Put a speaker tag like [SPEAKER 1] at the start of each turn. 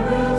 [SPEAKER 1] will.